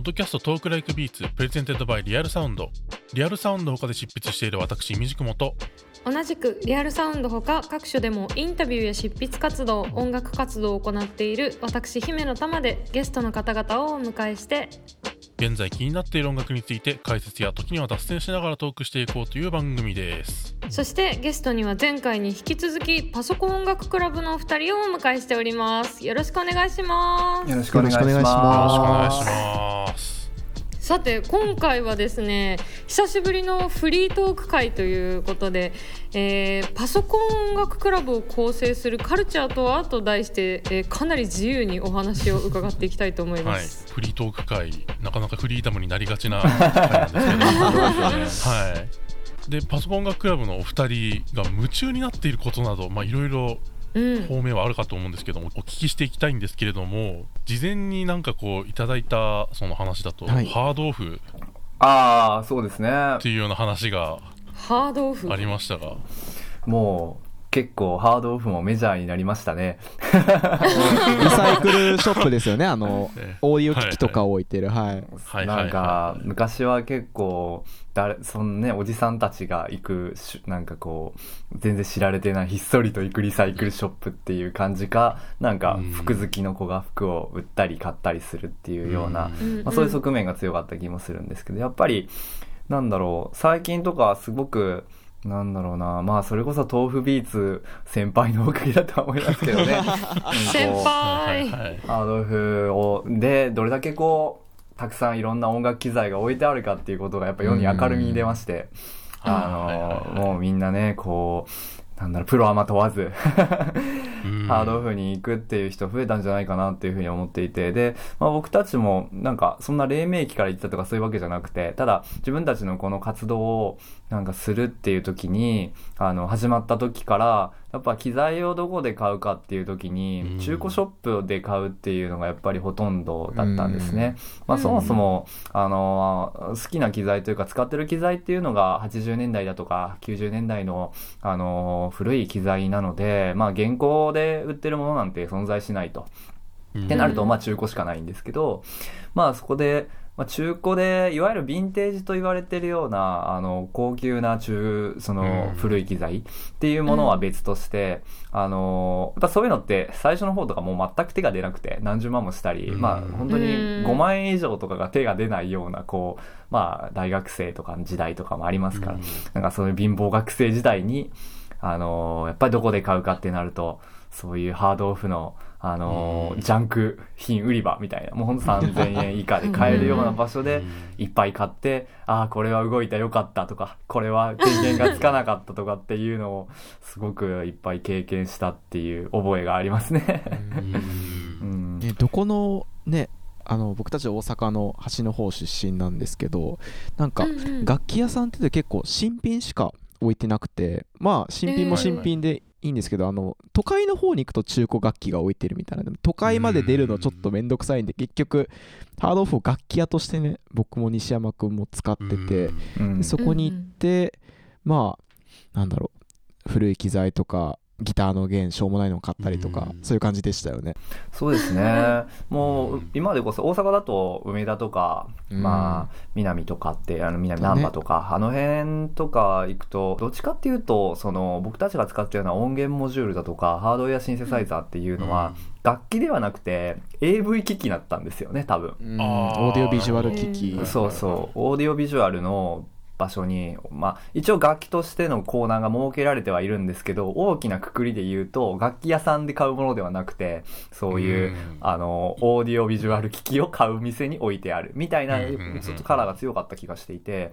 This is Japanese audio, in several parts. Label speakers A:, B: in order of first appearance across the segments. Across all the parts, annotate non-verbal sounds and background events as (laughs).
A: ッドキャスト Talk Like Beats presented by Real Sound。リアルサウンド他で執筆している私 imdkm と。
B: 同じくリアルサウンドほか各所でもインタビューや執筆活動音楽活動を行っている私姫乃たまでゲストの方々をお迎えして
A: 現在気になっている音楽について解説や時には脱線しながらトークしていこうという番組です。
B: そしてゲストには前回に引き続きパソコン音楽クラブのお二人をお迎えしております。よろしくお願いします。
C: よろしくお願いします。
A: よろしくお願いします
B: さて今回はですね久しぶりのフリートーク会ということで、えーパソコン音楽クラブを構成するカルチャーとはと題して、えーかなり自由にお話を伺っていきたいと思いま
A: はい。
B: す。
A: フリートーク会なかなかフリーダムになりがちな回なんですけど。(laughs) はい。でパソコン音楽クラブのお二人が夢中になっていることなどまあいろいろ
B: うん、
A: 方面はあるかと思うんですけどもお聞きしていきたいんですけれども事前になんかこういただいたその話だと、
D: はい。
A: ハードオフ
C: ああ、そうですね。
A: っていうような話が
B: ハードオフ？
A: ありましたが。
C: もう、結構ハードオフもメジャーになりましたね。(laughs)
D: リサイクルショップですよね、あの
A: ええ、
D: オーディオ機器とかを置いてる、はい。
A: はい。はい
C: なん
A: は
C: か、昔は結構、誰、そのね、おじさんたちが行くし、なんかこう、全然知られてない、ひっそりと行くリサイクルショップっていう感じか、なんか
A: うん、
C: 服好きの子が服を売ったり買ったりするっていうような、
A: う
C: まあ、そういう側面が強かった気もするんですけど、やっぱり、なんだろう、最近とかすごく、なんだろうな、まあ、それこそ豆腐ビーツ先輩のおかげだとは思いますけどね。(laughs)
B: 先輩、
C: ードオフを、で、どれだけこう、たくさんいろんな音楽機材が置いてあるかっていうことがやっぱ世に明るみに出まして、あの、もうみんなね、こう、なんだろう、プロアマ問わず、
A: うん。
C: ハードオフに行くっていう人増えたんじゃないかなっていうふうに思っていて、で、まあ僕たちもなんかそんな黎明期から行ってたとかそういうわけじゃなくて、ただ自分たちのこの活動をなんかするっていう時に、あの、始まった時から、やっぱ機材をどこで買うかっていう時
A: うん
C: に、中古ショップで買うっていうのがやっぱりほとんどだったんですね。まあ
B: うん
C: そもそも、あの、好きな機材というか使ってる機材っていうのが80年代だとか90年代の、あの、古い機材なので、まあ現行で売ってるものなんて存在しないと。
A: うん
C: ってなると、まあ中古しかないんですけど、まあそこで、まあ中古で、いわゆるヴィンテージと言われてるような、あの、高級な中、その
A: うん。
C: 古い機材っていうものは別として、あの、やっぱそういうのって最初の方とかもう全く手が出なくて、何十万もしたり、
A: うん。
C: まあ本当に
B: うん。
C: 5万円以上とかが手が出ないような、こう、まあ大学生とかの時代とかもありますから、
A: うん。
C: なんかそういう貧乏学生時代に、あのーやっぱりどこで買うかってなると、そういうハードオフの、あのジャンク品売り場みたいな、もうほんと3000円以下で買えるような場所で
A: うん
C: いっぱい買って、ああ、これは動いたよかったとか、これは経験がつかなかったとかっていうのを、すごくいっぱい経験したっていう覚えがありますね。
A: うん
C: うん。(laughs)
D: ねどこのね、あの僕たち大阪の端の方出身なんですけどなんか楽器屋さんって結構新品しか置いてなくてまあ新品も新品でいいんですけど、あの都会の方に行くと中古楽器が置いてるみたいなでも都会まで出るのちょっと面倒くさいんで結局ハードオフを楽器屋としてね僕も西山君も使ってて、そこに行って、まあなんだろう古い機材とかギターの弦しょうもないのを買ったりとか、
A: うん。
D: そういう感じでしたよね。
C: そうですね。も
A: う
C: うん今でこそ大阪だと梅田とか、
D: うん。
C: まあ南とかってあの南難波とか、あの辺とか行くとどっちかっていうとその僕たちが使ってるような音源モジュールだとかハードウェアシンセサイザーっていうのは、楽器ではなくて AV 機器だったんですよね多分。
D: うオーディオビジュアル機器、
B: うん
C: そうそう。オーディオビジュアルの場所に、まあ、一応楽器としてのコーナーが設けられてはいるんですけど大きなくくりで言うと楽器屋さんで買うものではなくてそういう、
A: うん
C: あのオーディオビジュアル機器を買う店に置いてあるみたいな
A: うんうんうん
C: ちょっとカラーが強かった気がしていて。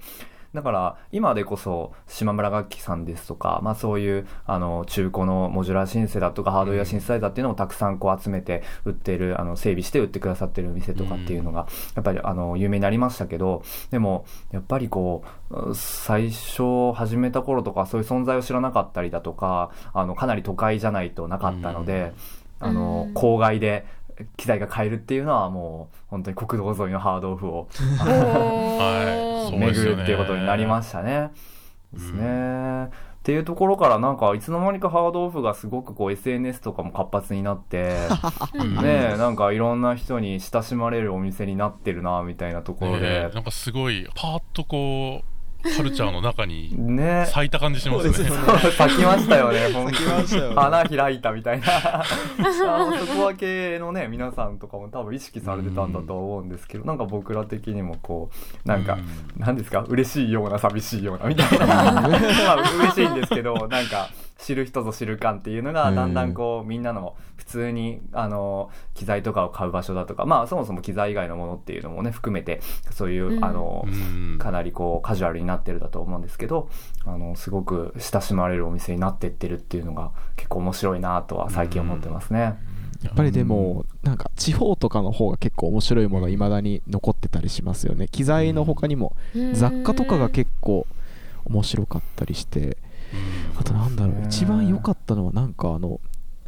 C: だから今でこそ島村楽器さんですとか、まあ、そういうあの中古のモジュラーシンセだとかハードウェアシンセサイザーっていうのをたくさんこう集めて売ってるあの整備して売ってくださってる店とかっていうのがやっぱりあの有名になりましたけどでもやっぱりこう最初始めた頃とかそういう存在を知らなかったりだとかあのかなり都会じゃないとなかったので、あの
B: うん。
C: 郊外で機材が買えるっていうのはもう本当に国道沿いのハードオフを (laughs) 巡るっていうことになりましたね。ですね。っていうところからなんかいつの間にかハードオフがすごくこう SNS とかも活発になって
B: うん
C: ねえなんかいろんな人に親しまれるお店になってるなみたいなところ
A: ね
C: で
A: なんかすごいパーッとこうカルチャーの中に
C: ね。
A: 咲いた感じしますね。
D: そうですよ
C: そう咲きましたよね。(laughs) 本当に。
D: 咲きましたよね。
C: 花開いたみたいな。あのそこは系のね皆さんとかも多分意識されてたんだとは思うんですけどなんか僕ら的にもこうなんか
A: うん。
C: なんですか？嬉しいような寂しいようなみたいな。(laughs) まあ嬉しいんですけどなんか知る人ぞ知る感っていうのが
D: うん。
C: だんだんこうみんなの普通にあの機材とかを買う場所だとかまあそもそも機材以外のものっていうのもね含めてそういう、
B: うん。
C: あの
A: うん。
C: かなりこうカジュアルになってるだと思うんですけどあのすごく親しまれるお店になってってるっていうのが結構面白いなとは最近思ってますね。
D: やっぱりでもなんか地方とかの方が結構面白いものいまだに残ってたりしますよね。機材の他にも雑貨とかが結構面白かったりしてあとなんだろう
C: ね。
D: 一番良かったのはなんかあの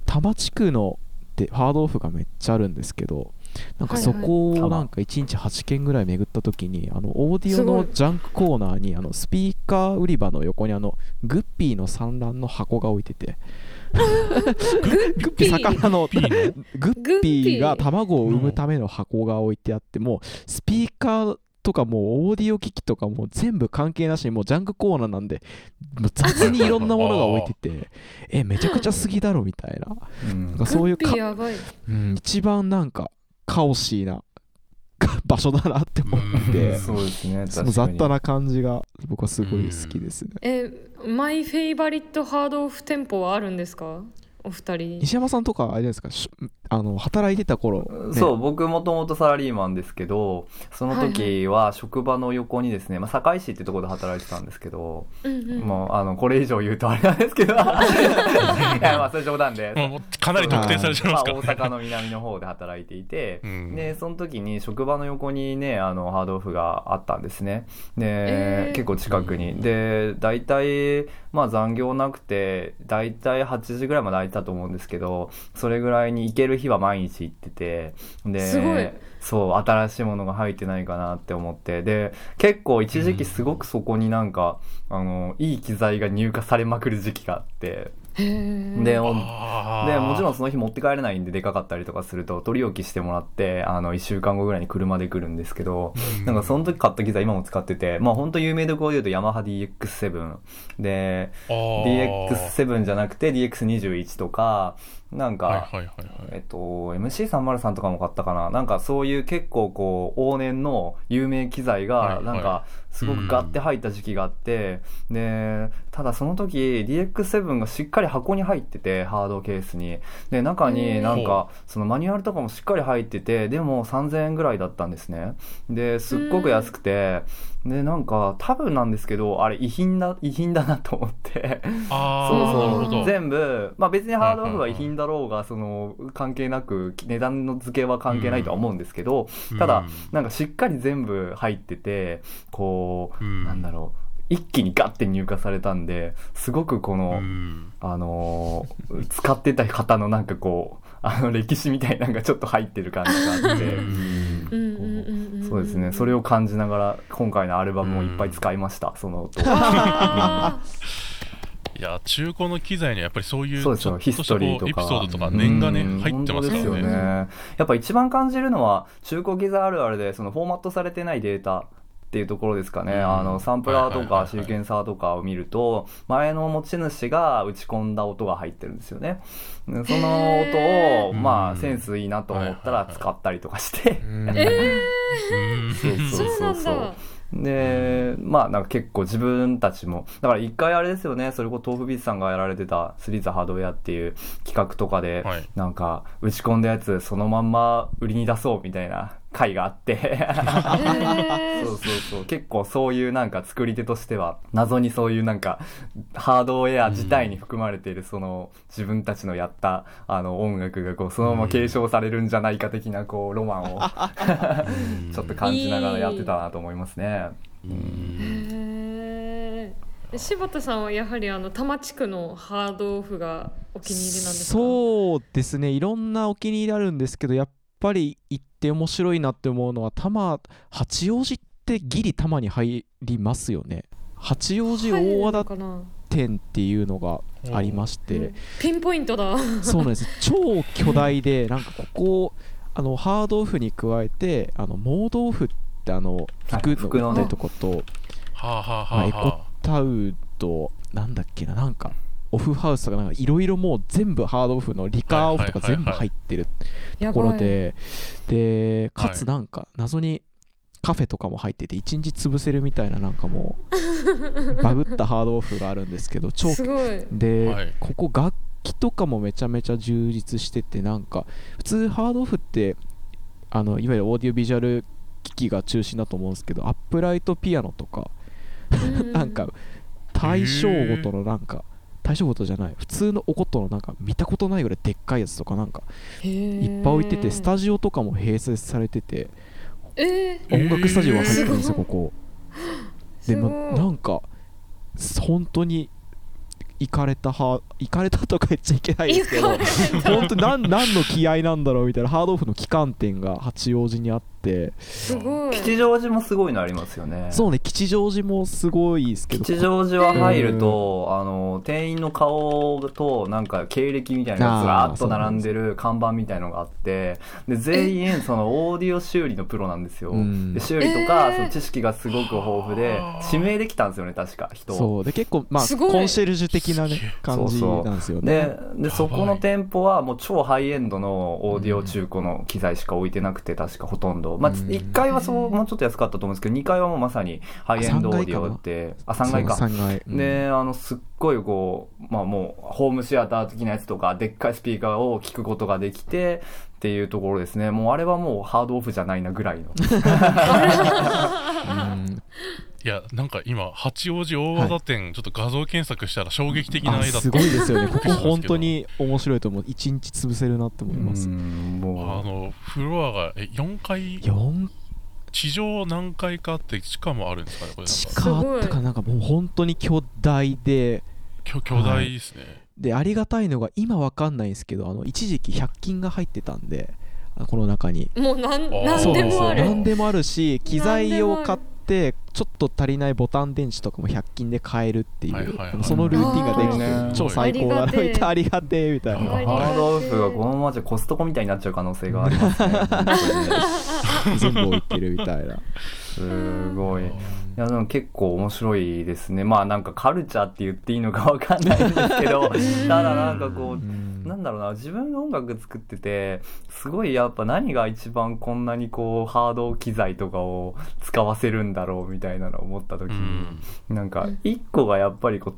D: 多摩地区のでハードオフがめっちゃあるんですけどなんかそこをなんか1日8軒ぐらい巡った時にあのオーディオのジャンクコーナーにあのスピーカー売り場の横にあのグッピーの産卵の箱が置いてて。グッピー。魚のグッピーが卵を産むための箱が置いてあってもうスピーカーとかもうオーディオ機器とかもう全部関係なしにもうジャンクコーナーなんで雑にいろんなものが置いてて (laughs) えめちゃくちゃ好きだろみたいな。
C: うん。
D: なんかそういうか
B: ピーやばい。
D: うん、一番なんかカオシーな (laughs) 場所だなって思って。
A: うん
C: そうですね
D: その
C: 確かに。
D: 雑多な感じが僕はすごい好きですね。
B: えマイフェイバリットハードオフ店舗はあるんですか？お二人。
D: 西山さんとかあれですか？しあの働いてた頃、ね。
C: そう僕もともとサラリーマンですけどその時は職場の横にですね、まあ、堺市ってところで働いてたんですけど、
B: うんうん。
C: もうあのこれ以上言うとあれなんですけど。(laughs) いやまあそれ冗談で
A: もうかなり特定されちゃい
C: まあ、
A: ますからね。
C: 大阪の南の方で働いていて、
A: うん。
C: でその時に職場の横にねあのハードオフがあったんですね。で、
B: えー。
C: 結構近くに。で大体まあ残業なくて大体8時ぐらいまで空いてたと思うんですけどそれぐらいに行ける日は毎日行っててでそう新しいものが入ってないかなって思って。で結構一時期すごくそこになんか、あのいい機材が入荷されまくる時期があってでもちろんその日持って帰れないんででかかったりとかすると取り置きしてもらってあの1週間後ぐらいに車で来るんですけど、
A: うん。
C: なんかその時買った機材今も使っててまあ本当有名どころで言うとヤマハ DX7 で
A: あー。
C: DX7 じゃなくて DX21 とかなんか、
A: はいはいはいはい。
C: えっと、MC303 とかも買ったかな。なんかそういう結構こう往年の有名機材
A: はいはい。
C: がなんかすごくガッて入った時期があって、でただその時 DX7 がしっかり箱に入っててハードケースに。で中になんかそのマニュアルとかもしっかり入っててでも3000円ぐらいだったんですね。ですっごく安くてでなんか多分なんですけどあれ遺品だ遺品だなと思って。
A: あ (laughs)
C: そうそう。全部、まあ、別にハードオフは遺品だろうがその関係なく値段の付けは関係ないとは思うんですけど、ただなんかしっかり全部入っててこう、
A: うん。
C: なんだろう。一気にガッて入荷されたんですごくこの、
A: うん。
C: あのー使ってた方のなんかこうあの歴史みたいなのがちょっと入ってる感じがあって。
A: うん。
B: うんうんうんうん
C: そうですね。それを感じながら今回のアルバムもいっぱい使いました、その音
B: あ (laughs)
A: いや中古の機材にはやっぱりそういう
C: そうですよ。ヒス
A: ちょっとしたこ
C: トリーとか。
A: うエピソードとか念がね
C: うん。
A: 入ってますかね。
C: やっぱ一番感じるのは中古機材あるあるでそのフォーマットされてないデータっていうところですかね、
A: うん。
C: あのサンプラーとかシーケンサーとかを見ると前の持ち主が打ち込んだ音が入ってるんですよね。でその音を
A: うん
C: まあセンスいいなと思ったら使ったりとかして、
D: うん。(laughs)
B: え
A: うん
C: そう
B: ー、そうなんだ。
C: でまあなんか結構自分たちもだから一回あれですよね。それこそ豆腐ビーツさんがやられてた「スリーザハードウェア」っていう企画とかで、
A: はい。
C: なんか打ち込んだやつそのまんま売りに出そうみたいな回があって。
B: え
C: そうそうそう。結構そういうなんか作り手としては謎にそういうなんかハードウェア自体に含まれているその自分たちのやったあの音楽がこうそのまま継承されるんじゃないか的なこうロマンをちょっと感じながらやってたなと思いますね。
B: 柴田さんはやはりあの多摩地区のハードオフがお気に入りなんですか？
D: そうですね。いろんなお気に入りあるんですけどやっぱり行って面白いなって思うのは多摩八王子ってギリ多摩に入りますよね。八王子大和田店っていうのがありまして、
B: うん。ピンポイントだ。
D: そうなんです。超巨大でなんかここあのハードオフに加えてあのモードオフってあの
C: はい。
D: 服
C: 服の
D: とこと、
A: はあはあ
D: まあ、エコタウとなんだっけななんかオフハウスとかなんかいろいろもう全部ハードオフのリカーオフとか全部入ってる
B: や
D: ところででかつ
A: はい
D: なんか謎にカフェとかも入ってて1日潰せるみたいななんかもう (laughs) バグったハードオフがあるんですけど超
B: すごい。
D: で、
A: はい。
D: ここ楽器とかもめちゃめちゃ充実しててなんか普通ハードオフってあのいわゆるオーディオビジュアル機器が中心だと思うんですけどアップライトピアノとか (laughs) なんか対象ごとのなんか対象ごとじゃない。普通のお琴のなんか見たことないぐらいでっかいやつとかなんかいっぱい置いててスタジオとかも併設されてて
B: えー、
D: 音楽スタジオが入ってるんですよここ。でまなんか本当に行かれたは行かれたとか言っちゃいけないですけど本当なん何の気合なんだろうみたいなハードオフの旗艦店が八王子にあって
B: すごい。
C: 吉祥寺もすごいのありますよね。
D: そうね吉祥寺もすごいですけど。
C: 吉祥寺は入ると、あの店員の顔となんか経歴みたいなのがずらーっと並んでる看板みたいのがあってで全員そのオーディオ修理のプロなんですよ、
D: うん。
C: で修理とか、
B: えー。
C: その知識がすごく豊富で指名できたんですよね確か人。を
D: そう。で結構まあコンシェルジュ的なね感じなんですよね。
C: ででそこの店舗はもう超ハイエンドのオーディオ中古の機材しか置いてなくて確かほとんど、まあ、
D: うん
C: 1階はそうもうちょっと安かったと思うんですけど2階はもうまさにハイエンドオーディオってあ3階か。
D: そう3階うん。
C: で、あの、すっごいこう、まあもう、ホームシアター的なやつとか、でっかいスピーカーを聞くことができて、っていうところですね。もうあれはもうハードオフじゃないなぐらいの。
D: うん。
A: いやなんか今八王子大和田店、ちょっと画像検索したら衝撃的な絵だった。
D: あすごいですよね。(laughs) ここ本当に面白いと思う。一日潰せるなって思います。
C: うん
A: あ
C: も
A: のフロアがえ4階
D: 4
A: 地上何階かあって地下もあるんですかねこれなん
D: 地
A: か
D: 下あったかなんかもう本当に巨大で。
A: 巨巨大ですね、
D: でありがたいのが今わかんないんですけどあの一時期100均が入ってたんであこの中に。
B: もうなん
A: ー。
B: なん
D: そうなんで
B: もある
D: よ何でもある。し機材を買ってちょっと足りないボタン電池とかも100均で買えるっていう
A: はいはいはい。
D: そのルーティンができて
C: あー。
D: 超最高だなみたいなありがてえみたいな。
C: う、ハードオフがこのままじゃコストコみたいになっちゃう可能性がありますね。(laughs)
D: 全部置いてるみたいな
C: すごい。いやでも結構面白いですね。まあなんかカルチャーって言っていいのかわかんないんですけど、(laughs) ただなんかこう、
D: ん
C: なんだろうな、自分が音楽作ってて、すごいやっぱ何が一番こんなにこう、ハード機材とかを使わせるんだろうみたいなのを思った時
A: う
C: に、
A: ん
C: なんか一個がやっぱりこう、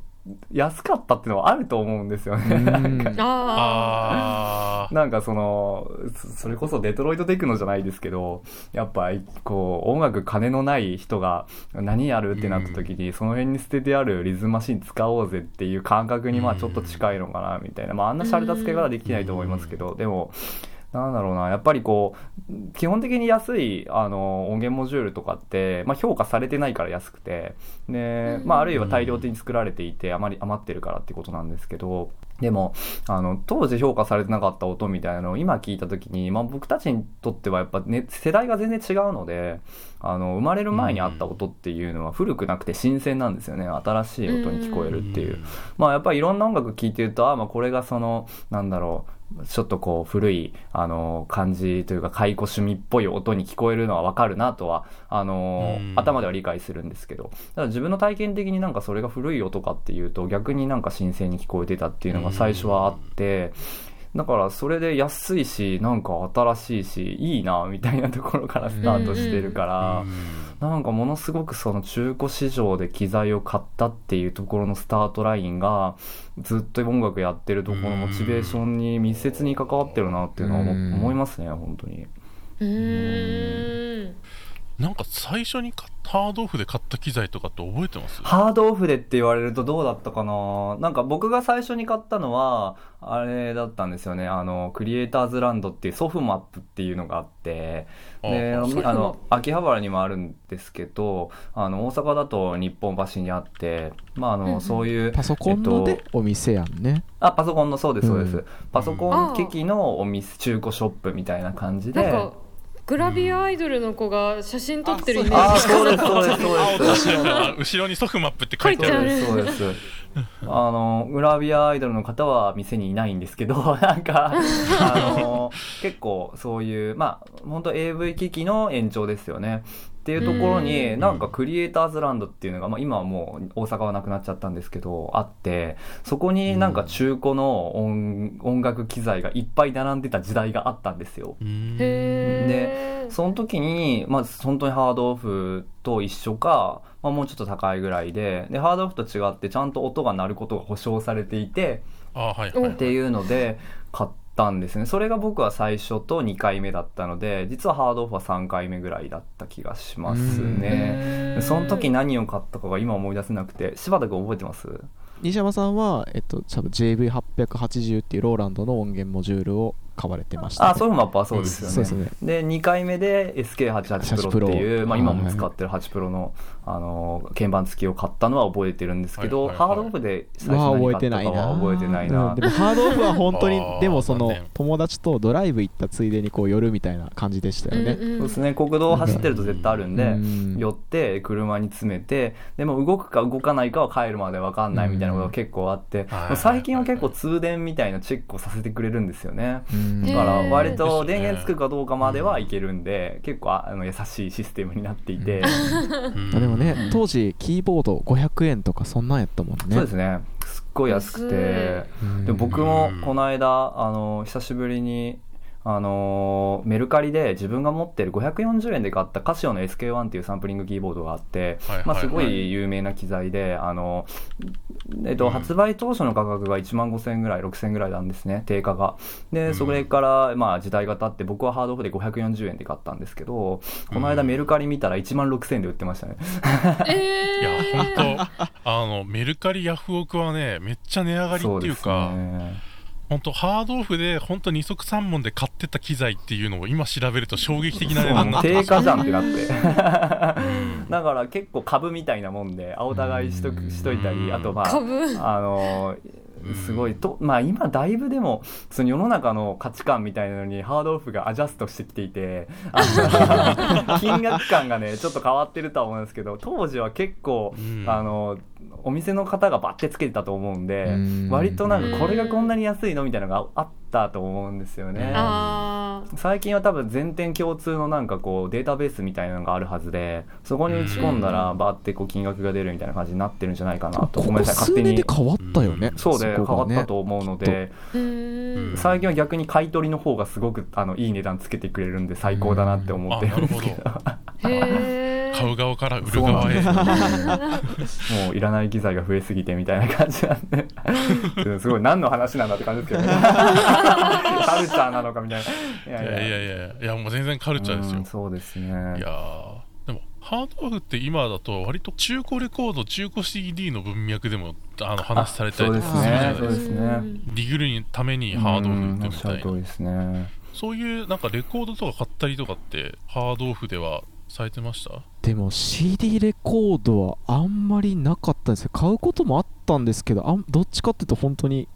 C: 安かったっていうのはあると思うんですよね。
D: うん。
C: なんか。
B: あ
A: あ
C: なんかその、そそれこそデトロイトテクノじゃないですけど、やっぱこう、音楽金のない人が何やるってなった時に、その辺に捨ててあるリズムマシン使おうぜっていう感覚にまあちょっと近いのかなみたいな。まああんな洒落た付け方できないと思いますけど、でも、なんだろうな、やっぱりこう、基本的に安い、あの、音源モジュールとかって、まあ評価されてないから安くて、で、まああるいは大量的に作られていて、あまり余ってるからってことなんですけど、でも、あの、当時評価されてなかった音みたいなのを今聞いたときに、まあ僕たちにとってはやっぱね、世代が全然違うので、あの、生まれる前にあった音っていうのは古くなくて新鮮なんですよね。新しい音に聞こえるっていう。まあやっぱりいろんな音楽聴いてると、あまあこれがその、なんだろう、ちょっとこう古い、あの、感じというか、解雇趣味っぽい音に聞こえるのはわかるなとは、あの
A: うん、
C: 頭では理解するんですけど、ただ自分の体験的になんかそれが古い音かっていうと、逆になんか新鮮に聞こえてたっていうのが最初はあって、だからそれで安いし、なんか新しいし、いいな、みたいなところからスタートしてるから、なんかものすごくその中古市場で機材を買ったっていうところのスタートラインがずっと音楽やってるところのモチベーションに密接に関わってるなっていうのは思いますね、本当に。
B: ーうーん
A: なんか最初に買ったハードオフで買った機材とかって覚えてます？
C: ハードオフでって言われるとどうだったかな？なんか僕が最初に買ったのは、あれだったんですよね。あの、クリエイターズランドっていうソフマップっていうのがあって、で、
A: あ
C: の、秋葉原にもあるんですけど、あの、大阪だと日本橋にあって、まあ、あの、そういう、
D: パソコンの
C: えっ
D: でお店やんね。
C: あ、パソコンの、そうです、そうです。
D: うん。
C: パソコン機器のお店、中古ショップみたいな感じで。
B: グラビアアイドルの子が写真撮ってるイメ
C: あー、
B: ージ
C: そうです、そうです、そうです。
A: あ後ろにソフマップって書いてある
C: そうです。あのグラビアアイドルの方は店にいないんですけど (laughs) なんかあの結構そういうまあ本当 AV 機器の延長ですよね。っていうところになんかクリエイターズランドっていうのが、まあ、今はもう大阪はなくなっちゃったんですけどあってそこになんか中古の音音楽機材がいっぱい並んでた時代があったんですよ。
A: うん。
B: へえ
C: その時に、まあ、本当にハードオフと一緒か、まあ、もうちょっと高いぐらいででハードオフと違ってちゃんと音が鳴ることが保証されていて
A: あはいはい、はい、
C: っていうので買ったんですね。それが僕は最初と2回目だったので実はハードオフは3回目ぐらいだった気がしますね。その時何を買ったかが今思い出せなくて柴田君覚えてます？
D: 西山さんは、えっと、多分 JV880 っていうローランドの音源モジュールを買われてました、ね、
C: あそういうマップはそうですよね、
D: そうですね。
C: で2回目で SK88 プロっていう、
D: 8
C: まあ、今も使ってる8プロのあの鍵盤付きを買ったのは覚えてるんですけど、
A: はいはいはい。
C: ハードオフで最
D: は
C: 初何
D: 覚えてないな。
C: 買ったかは覚えてないな。
D: うん、でもハードオフは本当に (laughs) でもその友達とドライブ行ったついでにこう寄るみたいな感じでしたよね、
B: うんうん
C: そうですね。国道を走ってると絶対あるんで、
D: うん。
C: 寄って車に詰めてでも動くか動かないかは帰るまで分かんないみたいなことが結構あって、
A: はい
C: 最近は結構通電みたいなチェックをさせてくれるんですよね。
D: うん。
C: だから割と電源つくかどうかまではいけるんで、結構あの優しいシステムになっていて、
D: もね当時キーボード500円とかそんなんやったもんね。
C: そうですね。すっごい安くて。
D: うん。
C: で僕もこの間あの久しぶりにあのメルカリで自分が持ってる540円で買ったカシオの SK1 っていうサンプリングキーボードがあって、
A: はいはい
C: まあ、すごい有名な機材であの、えっと、発売当初の価格が1万5000円ぐらい6000円ぐらいなんですね定価が。でそれからまあ時代が経って僕はハードオフで540円で買ったんですけどこの間メルカリ見たら1万6000円で売ってましたね。
B: え
A: いや
B: ー
A: 本当あのメルカリヤフオクはねめっちゃ値上がりっていうか。
C: そうですね
A: 本当ハードオフで本当二足三門で買ってた機材っていうのを今調べると衝撃的な値段になってます
C: 定価じゃんってなって。
A: うん。
C: だから結構株みたいなもんで青互いしとくしといたりあとまあ
B: 株？
C: あのすごいとまあ今だいぶでもその世の中の価値観みたいなのにハードオフがアジャストしてきていてあの (laughs) 金額感がねちょっと変わってるとは思うんですけど当時は結構、
A: うん。
C: あのお店の方がバッてつけてたと思うんで
D: うん。
C: 割となんかこれがこんなに安いのみたいなのがあったと思うんですよね。最近は多分全店共通のなんかこうデータベースみたいなのがあるはずでそこに打ち込んだらバーってこう金額が出るみたいな感じになってるんじゃないかなとごめんなさい勝手に。
D: 変わったよね、
A: うん。
C: そうで変わったと思うので。最近は逆に買い取りの方がすごくあのいい値段つけてくれるんで最高だなって思ってるんですけど。
B: へー
A: 買う側から売る側へ。
C: もういらない機材が増えすぎてみたいな感じなんで。うんすごい何の話なんだって感じですけどね。(laughs) カルチャーなのかみたいな。い
A: いや。いやいやいやもう全然カルチャーですよ。
C: うんそうですね。
A: いやーでもハードオフって今だと割と中古レコード中古 CD の文脈でもあの話されたりとかするじゃない
C: そうですね。
A: ディグルにためにハードオフ
C: うん
A: ってみたいな。そういうなんかレコードとか買ったりとかってハードオフではされてました？
D: でも CD レコードはあんまりなかったんですよ。買うこともあったんですけどあんどっちかっていうと本当に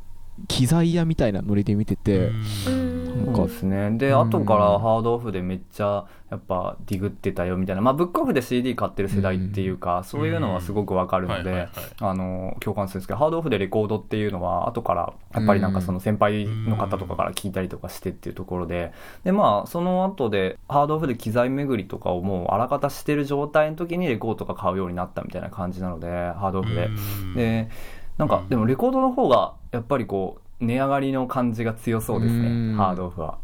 D: 機材屋みたいなノリで見てて、
B: うん
C: そうですね。で
D: うん。
C: 後からハードオフでめっちゃやっぱディグってたよみたいな。まあブックオフで CD 買ってる世代っていうか、そういうのはすごくわかるので、あの共感するんですけどハードオフでレコードっていうのは後からやっぱりなんかその先輩の方とかから聞いたりとかしてっていうところで。でまあその後でハードオフで機材巡りとかをもうあらかたしてる状態の時にレコードとか買うようになったみたいな感じなのでハードオフで。
A: うん。
C: でなんか
A: うん。
C: でもレコードの方がやっぱりこう値上がりの感じが強そうです
D: うん。
C: ねハードオフは。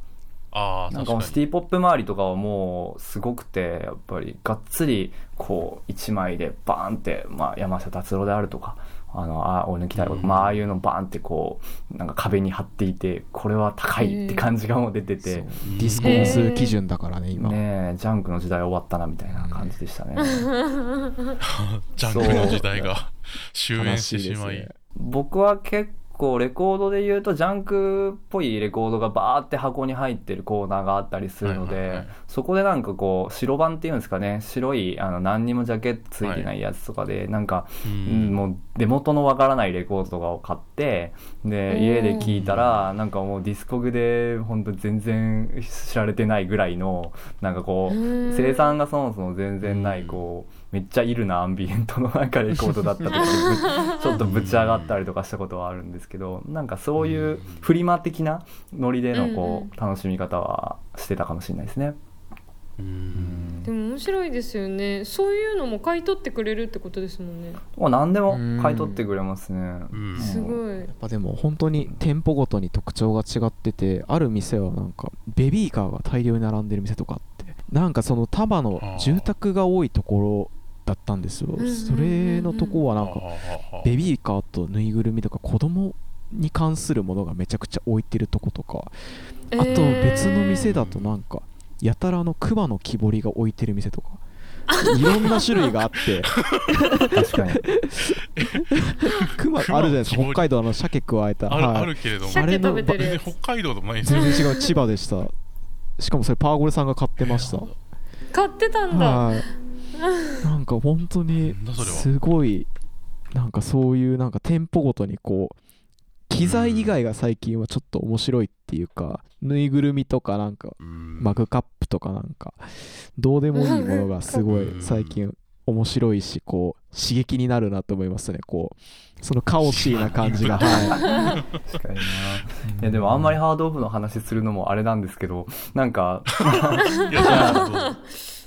A: ああ
C: なんかもうシティポップ周りとかはもうすごくてやっぱりがっつりこう1枚でバーンって、まあ、山下達郎であるとかあのあ俺の来たとか、
A: うん。
C: まあああいうのバーンってこうなんか壁に貼っていてこれは高いって感じがもう出てて、
D: Discogs 基準だからね今、
C: ねえジャンクの時代終わったなみたいな感じでしたね。(laughs)
A: ジャンクの時代が終焉してしまい。
C: 僕は結構レコードで言うとジャンクっぽいレコードがバーって箱に入ってるコーナーがあったりするので、
A: はいはいはい。
C: そこでなんかこう白盤っていうんですかね。白いあの何にもジャケットついてないやつとかで、なんか、
A: う
C: うん
A: ん
C: もう出元のわからないレコードとかを買ってで
B: うん。
C: 家で聞いたらなんかもうディスコグで本当全然知られてないぐらいのなんかこう
B: うん。
C: 生産がそもそも全然ないこうめっちゃいるなアンビエントのなんかレコードだったとか。(laughs) ちょっとぶち上がったりとかしたことはあるんですけどなんかそういうフリマ的なノリでのこう楽しみ方はしてたかもしれないですね。
A: うん。
B: でも面白いですよね。そういうのも買い取ってくれるってことですもんね。
C: もう何でも買い取ってくれますね。
A: うん。
B: すごい。
D: やっぱでも本当に店舗ごとに特徴が違っててある店はなんかベビーカーが大量に並んでる店とかあってなんかその多摩の住宅が多いところだったんですよ。
B: んうんうんうん。
D: それのとこはなんかベビーカーとぬいぐるみとか子供に関するものがめちゃくちゃ置いてるとことかあと別の店だとなんかやたらあの熊の木彫りが置いてる店とかいろんな種類があって。
C: 確かに。(laughs)
D: 熊あるじゃないですか。北海道あの鮭加えた。
A: ある
D: はい。
A: あるけれども。
B: 鮭食べてるやつ。
A: 全然北海道でもないんですよ
D: 全然違う千葉でした。しかもそれパーゴレさんが買ってました。
B: 買ってたんだ。
D: はい (laughs) なんか本当にすごいなんかそういうなんか店舗ごとにこう機材以外が最近はちょっと面白いっていうかぬいぐるみとかなんか
A: うん。
D: マグカップとかなんかどうでもいいものがすごい最近面白いしこう刺激になるなと思いますね。こうそのカオシーな感じが (laughs) は
C: 確かにな。いやでもあんまりハードオフの話するのもあれなんですけどなんか (laughs)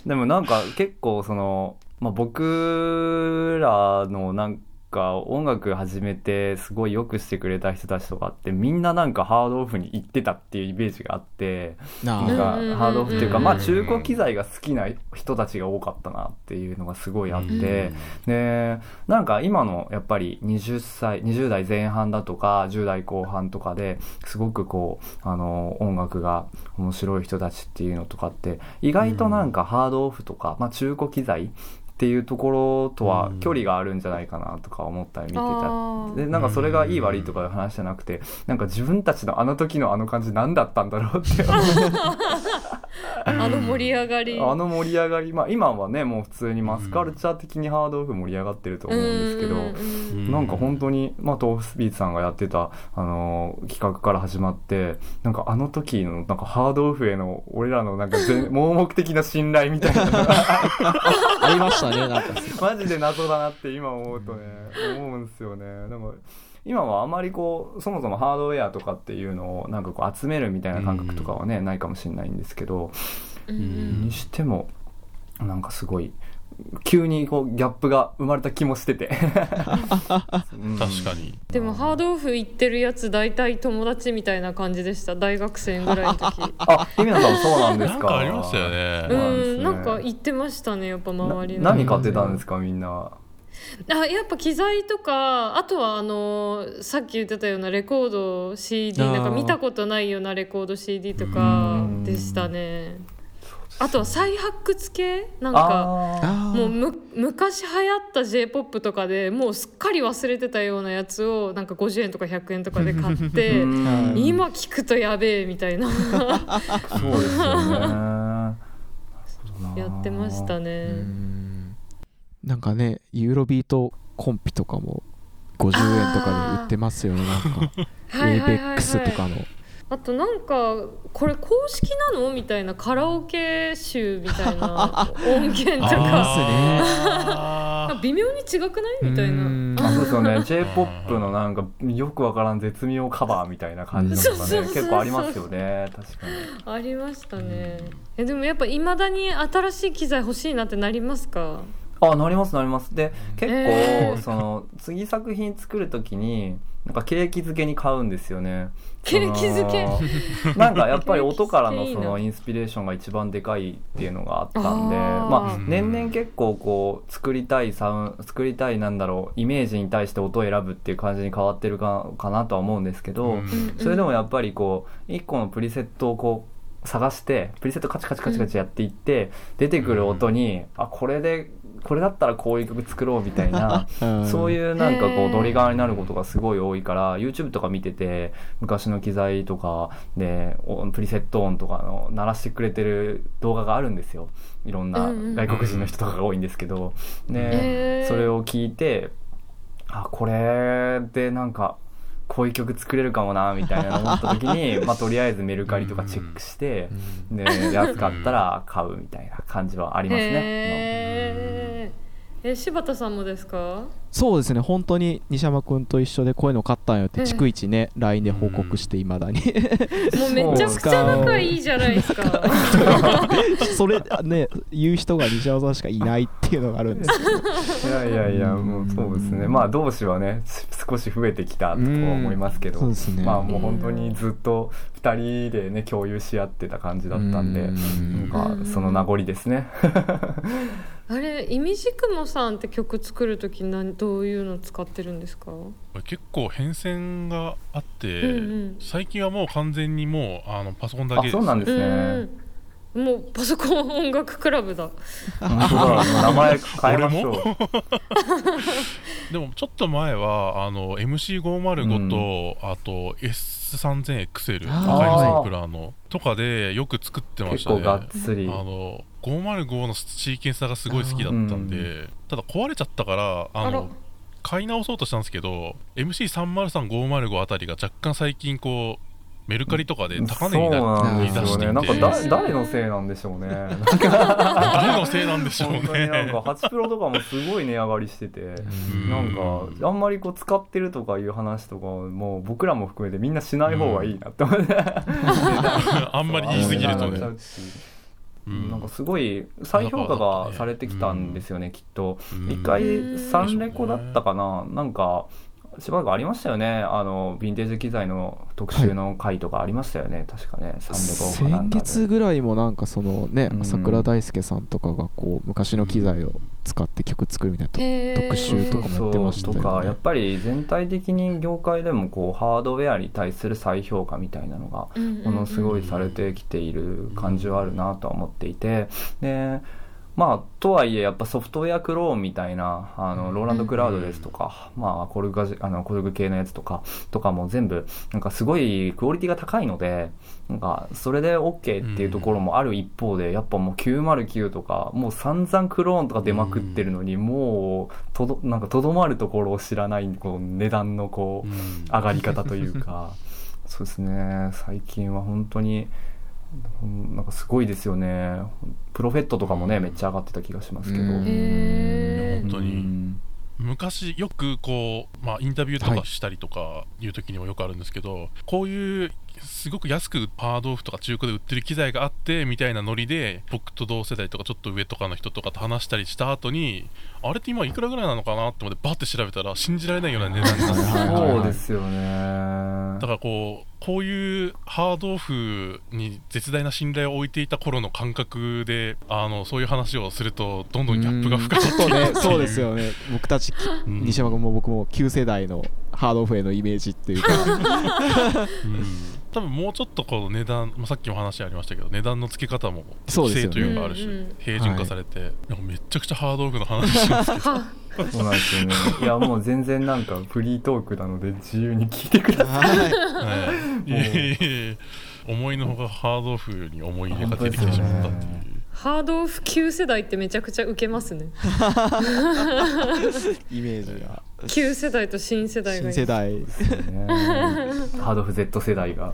C: でもなんか結構その、まあ、僕らのなんか音楽始めてすごい良くしてくれた人たちとかってみんななんかハードオフに行ってたっていうイメージがあって
D: いな
C: なんかハードオフっていうかまあ中古機材が好きな人たちが多かったなっていうのがすごいあってでなんか今のやっぱり20歳20代前半だとか10代後半とかですごくこうあの音楽が面白い人たちっていうのとかって意外となんかハードオフとか、まあ、中古機材っていうところとは距離があるんじゃないかなとか思ったり見てた。でなんかそれがいい悪いとかいう話じゃなくてなんか自分たちのあの時のあの感じ何だったんだろうって思う (laughs) (laughs)
B: あの盛り上がり。
C: あの盛り上がり、まあ、今はねもう普通にマスカルチャー的にハードオフ盛り上がってると思うんですけど、
B: うん。うんうん
C: なんか本当に、まあ、豆腐スピーツさんがやってた、あのー企画から始まってなんかあの時のなんかハードオフへの俺らのなんか全 (laughs) 盲目的な信頼みたいな。のが
D: ありましたねなんか。(laughs)
C: マジで謎だなって今思うとね思うんですよね。なんか今はあまりこうそもそもハードウェアとかっていうのをなんかこう集めるみたいな感覚とかはね、ないかもしれないんですけど、
B: うんうん。
C: にしてもなんかすごい急にこうギャップが生まれた気もしてて。う (laughs) ん
A: 確かに。
B: でもハードオフ行ってるやつ大体友達みたいな感じでした。大学生ぐらいの時。(laughs)
C: あ姫野さんそうなんですか？
A: なんかありましたよね。
C: そうなんね。
B: うんなんか行ってましたねやっぱ周りの。
C: な何買ってたんですかみんな？(laughs)
B: あやっぱ機材とかあとはあのさっき言ってたようなレコード CD なんか見たことないようなレコード CD とかでしたね。あとは再発掘系なんかもうむ昔流行った j p o p とかでもうすっかり忘れてたようなやつをなんか50円とか100円とかで買って (laughs)
C: うん。
B: 今聞くとやべえみたいな。(laughs)
C: そうですよね。
B: やってました
D: う
B: ね。
D: んなんかねユーロビートコンピとかも50円とかで売ってますよね。(laughs) なんか
B: はいはいはいはい
D: ABEX とかの
B: あとなんかこれ公式なの？みたいなカラオケ集みたいな (laughs) 音源とか。微妙に違くない？みたい
D: うん。
B: な。
C: あそうですよね。J p o p のなんかよくわからん絶妙カバーみたいな感じのとかね結構ありますよね。確かに。
B: ありましたね。えでもやっぱいまだに新しい機材欲しいなってなりますか？
C: あなりますなります。で結構、
B: えー。(laughs)
C: その次作品作る時になんか景気づけに買うんですよね。
B: 景気づけ？
C: その (laughs) なんかやっぱり音からのそのインスピレーションが一番でかいっていうのがあったんでまあ年々結構こう作りたいサウン作りたいなんだろうイメージに対して音を選ぶっていう感じに変わってるかかなとは思うんですけど、
A: うん。
C: それでもやっぱりこう一個のプリセットをこう探してプリセットカチカチカチカチやっていって、出てくる音に、あこれでこれだったらこういう曲作ろうみたいな (laughs) そう
D: う
C: いうなんかこうトリガーになることがすごい多いから YouTube とか見てて昔の機材とかでおプリセット音とかの鳴らしてくれてる動画があるんですよ。いろんな
B: うんうん
C: 外国人の人とかが多いんですけど、でそれを聞いてあこれでなんかこういう曲作れるかもなみたいな思った時に、(laughs) まあ、とりあえずメルカリとかチェックして、で安かったら買うみたいな感じはありますね。
B: へえ柴田さんもですか？
D: そうですね。本当に西山君と一緒でこういうの買ったんよって
B: ええ。
D: 逐一ね LINE で報告していまだに。(laughs)
B: もうめちゃくちゃ仲いいじゃないですか。(laughs)
D: それね言う人が西山さんしかいないっていうのがあるんですけど。(laughs)
C: いやいやいやもうそうですね。まあ同志はね少し増えてきたとは思いますけど。
D: そうですね。
C: まあもう本当にずっと2人でね共有し合ってた感じだったんで
D: うん。
C: なんかその名残ですね
B: あれいみじくもさんって曲作る時何どういうの使ってるんですか？
A: 結構変遷があって、
B: うんうん。
A: 最近はもう完全にもうあのパソコンだけです。
C: あそうなんですね。
B: うんもうパソコン音楽クラブだ。
C: 名前変えましょう。(laughs)
A: でもちょっと前はあの MC505 と、あと S3000XL
D: あ
C: ー。
A: 赤いサンプラーのとかでよく作ってましたね。
C: 結構がっつり。
A: あの505のシーケンサーがすごい好きだったんで、ただ壊れちゃったからあの買い直そうとしたんですけど MC303505 あたりが若干最近こうメルカリとかで高値にな
C: そうなんですよね。なんかだ誰のせいなんでしょうね。
A: 誰のせいなんでしょう
C: 本当になん
A: ね
C: か8プロとかもすごい値上がりしてて。
A: ん。
C: なんかあんまりこう使ってるとかいう話とかもう僕らも含めてみんなしない方がいいなって思って、(laughs)
A: あんまり言い過ぎるとね。
C: なんかすごい再評価がされてきたんですよね、きっと。
A: うん。
C: 一回3レコだったかな。なんかしばらくありましたよね。あのヴィンテージ機材の特集の回とかありましたよね、確かね。3レコかなん
D: 先月ぐらいもなんかそのね
C: うん。
D: 朝倉大輔さんとかがこう昔の機材を使って曲作るみたいなと
B: へー
D: 特集とかもやってましたよね。
C: とかやっぱり全体的に業界でもこうハードウェアに対する再評価みたいなのが
B: うんうんうん。
C: ものすごいされてきている感じはあるなとは思っていて。でまあとはいえやっぱソフトウェアクローンみたいなあのローランドクラウドですとか、まあコルグがあのコルグ系のやつとかとかも全部なんかすごいクオリティが高いのでなんかそれで OK っていうところもある一方でやっぱもう909とかもう散々クローンとか出まくってるのにもうとどなんかとどまるところを知らないこう値段のこう
A: うん。
C: 上がり方というか。(laughs) そうですね。最近は本当にうんなんかすごいですよね。プロフェットとかもねめっちゃ上がってた気がしますけど。
D: うん。
A: 本当に。
C: うん
A: 昔よくこう、まあ、インタビューと
D: はい
A: かしたりとかいう時にもよくあるんですけど、こういうすごく安くハードオフとか中古で売ってる機材があってみたいなノリで僕と同世代とかちょっと上とかの人とかと話したりした後にあれって今いくらぐらいなのかなって思ってバッて調べたら信じられないような値段になっ
C: そうですよね。
A: だからこうこういうハードオフに絶大な信頼を置いていた頃の感覚であのそういう話をするとどんどんギャップが深まっていく
D: そうですよね。僕たち
A: うん。
D: 西山君も僕も旧世代のハードオフへのイメージっていうか。(laughs)
A: うん多分もうちょっとこう値段、まあ、さっきも話ありましたけど値段の付け方も規制
D: そうですよね。
A: というかあるし、
B: うんうん
A: 平準化されて、めっちゃくちゃハードオフの話しますけど。
B: は
C: そうなんですよね。いやもう全然なんかフリートークなので自由に聞いてください。
D: はい。(laughs)
A: 思いのほかハードオフに思い入れが出てきてしまったっていう。
B: ハードオフ旧世代ってめちゃくちゃウケますね。(laughs)
D: イメージが。
B: 旧世代と新世代が。
D: 新世代
C: ね。(laughs) ハードオフ Z 世代が。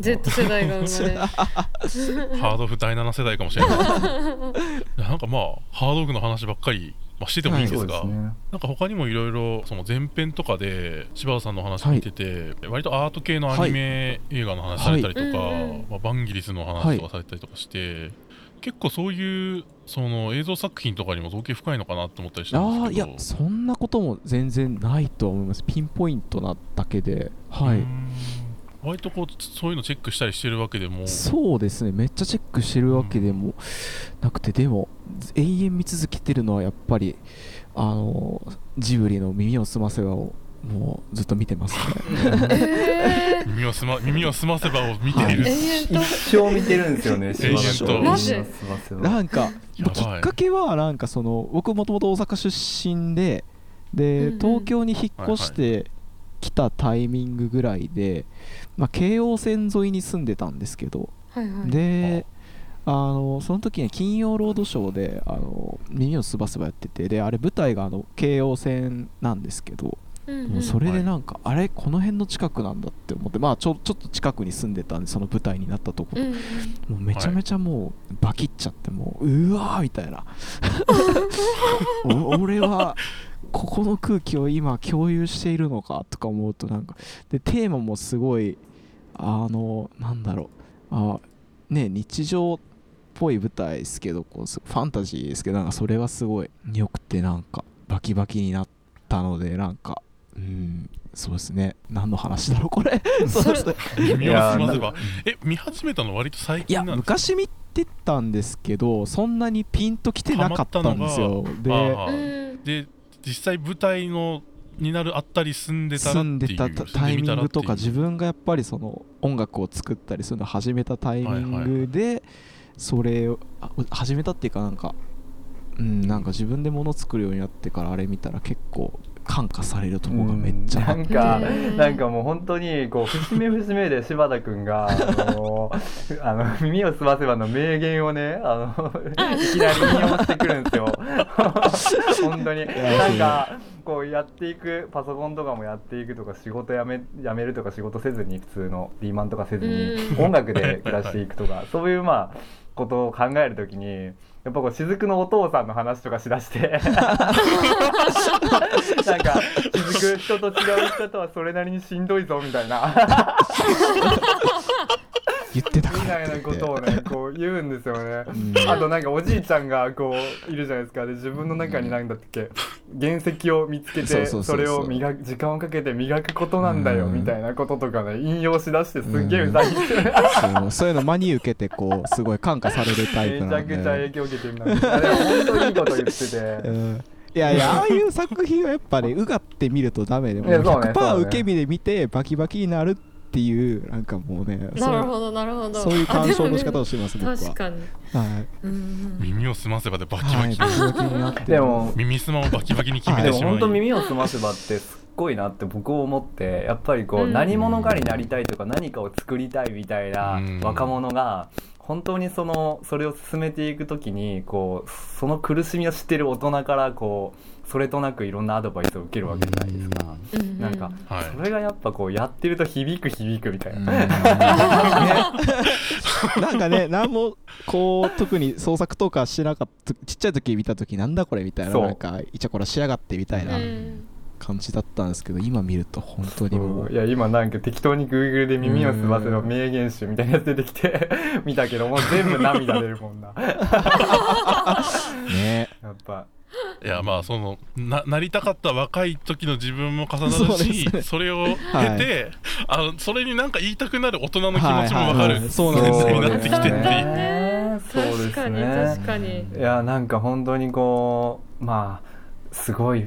B: Z 世代が生まれ。(laughs)
A: ハードオフ第7世代かもしれない。なんかまあハードオフの話ばっかり、まあ、しててもいいんですが、
C: そうですね。
A: なんか他にもいろいろその前編とかで柴田さんの話見てて、割とアート系のアニメ映画の話されたりとか、
B: はい。
A: まあ、バンギリスの話とかされたりとかして、結構そういうその映像作品とかにも造形深いのかなと思ったりしたん
D: ああいやそんなことも全然ないと思います。ピンポイントなだけで。はい。
A: 割とこうそういうのチェックしたりしてるわけでも。
D: そうですね。めっちゃチェックしてるわけでもなくてでも永遠見続けてるのはやっぱりあのジブリの「耳をすませば」をもうずっと見てますね。(laughs)
B: え
A: 耳をすま耳を澄ませばを見ている、
C: 一生見てるんですよね
A: 永遠と。
B: な
D: んかきっかけはなんかその僕もともと大阪出身でで、
B: うんうん。
D: 東京に引っ越してきたタイミングぐらいで、まあ、京王線沿いに住んでたんですけど、
B: とはいはい。
D: であのその時に金曜ロードショーで「あの耳をすばすば」やっててであれ舞台があの京王線なんですけど
B: うん
D: もうそれでなんか、あれこの辺の近くなんだって思ってまあちょちょっと近くに住んでたんでその舞台になったとこ。ろ、
B: うん
D: もうめちゃめちゃもうバキっちゃってもううわーみたいな。(laughs) お俺はここの空気を今共有しているのかとか思うとなんかでテーマもすごいあのなんだろう。あね日常っぽい舞台ですけどこうすファンタジーですけどなんかそれがすごい良くてなんかバキバキになったのでなんかうんそうですね。何の話だろうこれ。そうです。ね
A: 耳を
C: や
A: 澄ませばえ見始めたの割と最
D: いや
A: 近なんですか？
D: 昔見てたんですけどそんなにピンときてなかったんですよ。で
A: で実際舞台のになるあったり住んでたら
D: 住ん
A: っていう
D: でたタイミングとか自分がやっぱりその音楽を作ったりするのを始めたタイミングでそれをあ始めたっていうかなんかうんなんか自分で物作るようになってからあれ見たら結構感化されるとこがめっちゃ
C: なんか
B: うん
C: なんかもう本当にこう節目節目で柴田君があの (laughs) あの耳をすませばの名言をねあのいきなり引用してくるんですよ。(laughs) 本当に。なんかこうやっていくパソコンとかもやっていくとか仕事辞め辞めるとか仕事せずに普通のリーマンとかせずに
B: うん。
C: 音楽で暮らしていくとかそういうまあことを考えるときにやっぱこう雫のお父さんの話とかしだして。(laughs) なんか雫人と違う生き方はそれなりにしんどいぞみたいな (laughs)
D: 言ってたか
C: みたいなことをねこう言うんですよね。
D: うん。
C: あとなんかおじいちゃんがこういるじゃないですか。で自分の中に何だっけ。原石を見つけて
D: そ
C: れを磨く時間をかけて磨くことなんだよ
D: うん。
C: みたいなこととかね引用しだしてすっげえうざいんですよね。
D: そうそういうの真に受けてこうすごい感化されるタイ
C: め
D: プなんで。
C: ちゃくちゃ影響受けてるな。あれ本当にいいこと言ってて。
D: うん。いやいやああいう作品はやっぱねうがって見るとダメでも
C: うねそう
D: 100%
C: ね。
D: 受け身で見てバキバキになるっていうなんかもうね
B: なるほどなるほど。
D: そういう鑑賞の仕方を
B: あ
D: してます僕は。
B: 確かに。
A: 耳を澄ませばで
D: バキバキ、になって
C: でも
A: 耳すまをバキバキに決め
C: でも
A: てしまい、
C: 本当耳を澄ませばってすっごいなって僕思ってやっぱりこう、
B: うん。
C: 何者かになりたいとか何かを作りたいみたいな
A: うん。
C: 若者が本当にそのそれを進めていくときにこうその苦しみを知ってる大人からこうそれとなくいろんなアドバイスを受けるわけじゃないですか。
B: うん。うん
C: なんか、
A: はい
C: それがやっぱこうやってると響く響くみたいな。
D: ね。なんかね何もこう特に創作とかしてなかったちっちゃい時見た時なんだこれみたいな
C: そう。
D: なんかイチャコラしやがってみたいな。
B: うん
D: 感じだったんですけど今見ると本当にもう。
C: いや今なんか適当に Google で耳をすませの名言集みたいなやつ出てきて (laughs) 見たけどもう全部涙出るもんな。(laughs)
D: ね。(laughs)
C: やっぱ。
A: いやまあそのななりたかった若い時の自分も重なるし
D: ですね。
A: それを経て、
D: はい。
A: あのそれになんか言いたくなる大人の気持ちもわかる
D: はいはいはいそうなんですよ
A: 年代になってきてっていう。
C: ねそうです
B: 確かに
C: ね
B: 確かに。
C: いやなんか本当にこうまあすごい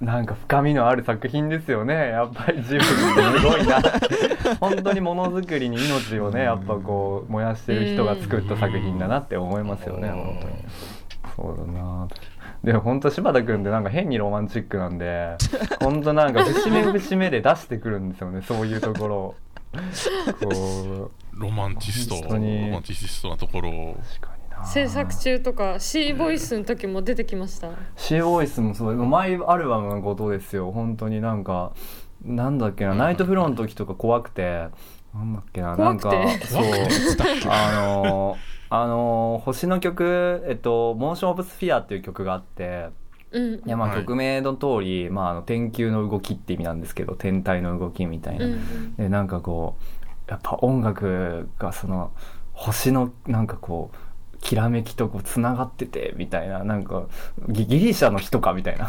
C: なんか深みのある作品ですよね。やっぱり自分ってすごいな。(laughs) 本当にものづくりに命をねやっぱこう燃やしてる人が作った作品だなって思いますよね本当に。そうだな。でも本当柴田君ってなんか変にロマンチックなんで (laughs) 本当なんか節目節目で出してくるんですよねそういうところを。(laughs) こう
A: ロマンチストロ
C: 本当に。
A: マンチストなところを。
C: 確か
B: 制作中とか C ボイスの時も出てきました。
C: シーボイスもそうマイアルバムのことですよ。本当になんかなんだっけな、ナイトフローの時とか怖くて。なんだっけななんかそう。あのあの星の曲えっと「モーション・オブ・スフィア」っていう曲があって。
B: うん。
C: いやまあ
A: はい。
C: 曲名の通り、まあ、あの天球の動きって意味なんですけど天体の動きみたいな、
B: うん。
C: でなんかこうやっぱ音楽がその星のなんかこうきらめきとこうつながっててみたいななんかギギリシャの人かみたいな。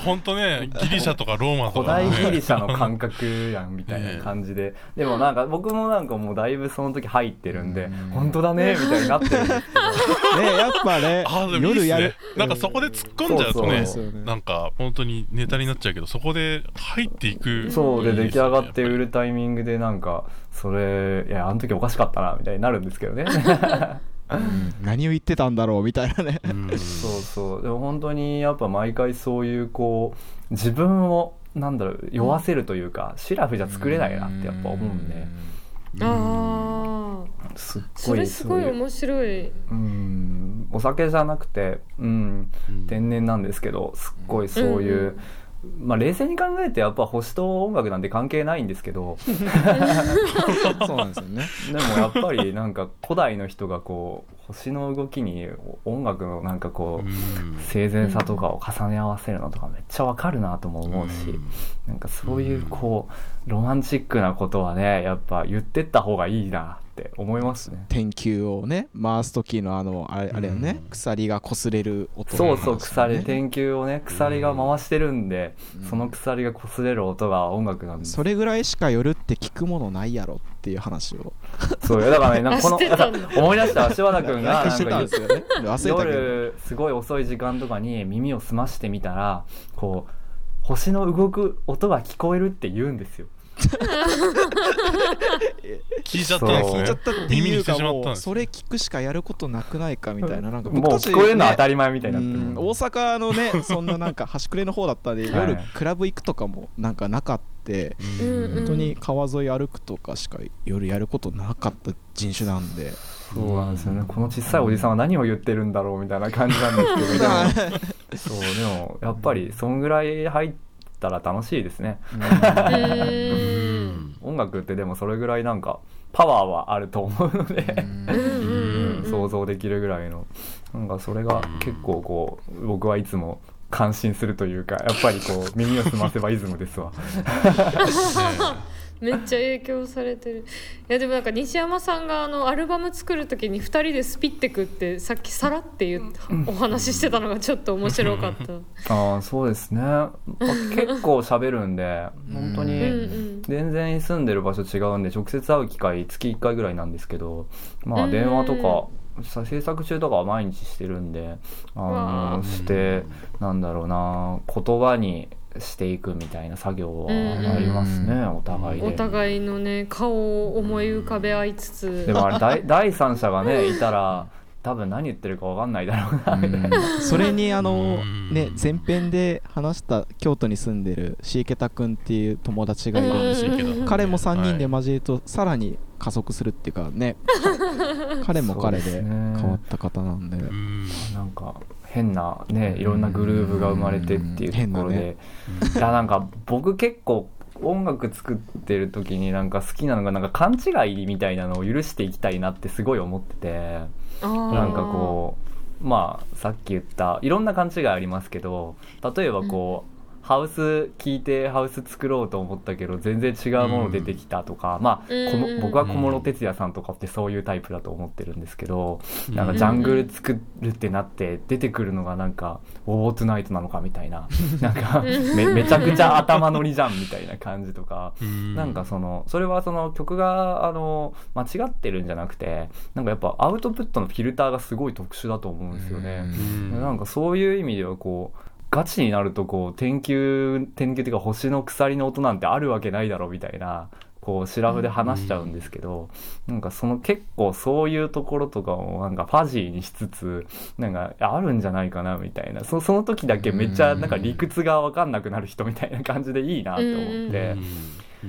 A: 本当ねギリシャとかローマと
C: 古
A: か、ね、
C: 代ギリシャの感覚やんみたいな感じで、でもなんか僕もなんかもうだいぶその時入ってるんで、
D: うん。
C: 本当だねみたいになってるんですけど。
D: ねやっぱね
A: あーでもいいっすね。
D: 夜やる。
A: なんかそこで突っ込んじゃうとね
C: そう
D: そうそう。
A: なんか本当にネタになっちゃうけどそこで入っていく。
C: そうで出来上がって売
A: る
C: るタイミングでなんかそれいやあの時おかしかったなみたいになるんですけどね。
D: うん。何を言ってたんだろうみたいなね。
C: そうそう。でも本当にやっぱ毎回そういうこう自分をなんだろう酔わせるというか、シラフじゃ作れないなってやっぱ思うんで。
B: ああ
C: すっごい
B: それすごい面白い。
C: うん。お酒じゃなくて、うん、天然なんですけどすっごいそういうまあ冷静に考えてやっぱ星と音楽なんて関係ないんですけど。(laughs)
D: そうなんですよね。
C: でもやっぱりなんか古代の人がこう星の動きに音楽のなんかこう
A: うん
C: 整然さとかを重ね合わせるのとかめっちゃわかるなとも思うし、なんかそういうこうロマンチックなことはねやっぱ言ってった方がいいなって思いますね。
D: 天球をね回す時のあのあれあれよね、
A: うん。
D: 鎖が擦れる音
C: そうそう鎖天球をね鎖が回してるんで、
D: うん。
C: その鎖が擦れる音が音楽なんです。
D: それぐらいしか夜って聞くものないやろっていう話を。
C: そうよだからねなんかこの思い出した柴田君がなんか
D: よね。
C: 夜すごい遅い時間とかに耳を澄ましてみたらこう星の動く音が聞こえるって言うんですよ
A: 聞いちゃったんですね。
D: 聞いちゃったっていうかもうそれ聞くしかやることなくないかみたいななんか
C: もう
D: 僕たち
C: 聞こえるのは当た
D: り
C: り前みたいになってる、
D: 大阪のねそんななんか端くれの方だったんで
C: はい。
D: 夜クラブ行くとかもなんかなかって
A: うん
B: うん。
D: 本当に川沿い歩くとかしか夜やることなかった人種なんで。
C: そうなんですよね。この小さいおじさんは何を言ってるんだろうみたいな感じなんですけど。でもそうでもやっぱりそんぐらい入ったら楽しいですね。音楽ってでもそれぐらいなんかパワーはあると思うので、想像できるぐらいの。なんかそれが結構こう僕はいつも感心するというかやっぱりこう耳を澄ませばイズムですわ (laughs)
B: めっちゃ影響されてる。いやでもなんか西山さんがあのアルバム作る時に2人でスピってくってさっきさらって言うお話ししてたのがちょっと面白かった。
C: ああそうですね、まあ結構喋るんで本当に。
B: ん
C: 全然住んでる場所違うんで直接会う機会月1回ぐらいなんですけどまあ
B: うん
C: 電話とかさ制作中とかは毎日してるんであのしてなんだろうな言葉にしていくみたいな作業はありますね、
D: うん
C: お互いで。
B: お互いのね顔を思い浮かべ合いつつ。
C: でもあれ (laughs) 第第三者がねいたら多分何言ってるか分かんないだろうな。みたいな。(laughs)
D: それにあの
A: うん。
D: ね前編で話した京都に住んでるシーケタ君っていう友達がいるんですよ。
B: うん。うん。うん
D: 彼も3人で交えるとさらに加速するっていうかね。(laughs) 彼も彼で変わった方なんで。
A: うん。
C: なんか変なねいろんなグルーヴが生まれてっていうところで、いやなん。か僕結構音楽作ってる時になんか好きなのがなんか勘違いみたいなのを許していきたいなってすごい思ってて。なんかこうまあさっき言ったいろんな勘違いありますけど例えばこう、ハウス聞いてハウス作ろうと思ったけど全然違うもの出てきたとか、まあ、この
B: うん。
C: 僕は小室哲哉さんとかってそういうタイプだと思ってるんですけど、
A: うん。
C: なんかジャングル作るってなって出てくるのがなんか「ウォートナイト」なのかみたいな。(laughs) なんか (laughs) めめちゃくちゃ頭乗りじゃんみたいな感じとか。なんかそのそれはその曲があの間違ってるんじゃなくてなんかやっぱアウトプットのフィルターがすごい特殊だと思うんですよね。
A: うん。
C: なんかそういう意味ではこうガチになるとこう天球天球っていうか星の鎖の音なんてあるわけないだろうみたいなこうシラフで話しちゃうんですけど、なんかその結構そういうところとかをなんかファジーにしつつなんかあるんじゃないかなみたいなそその時だけめっちゃなんか理屈が分かんなくなる人みたいな感じでいいなって思って。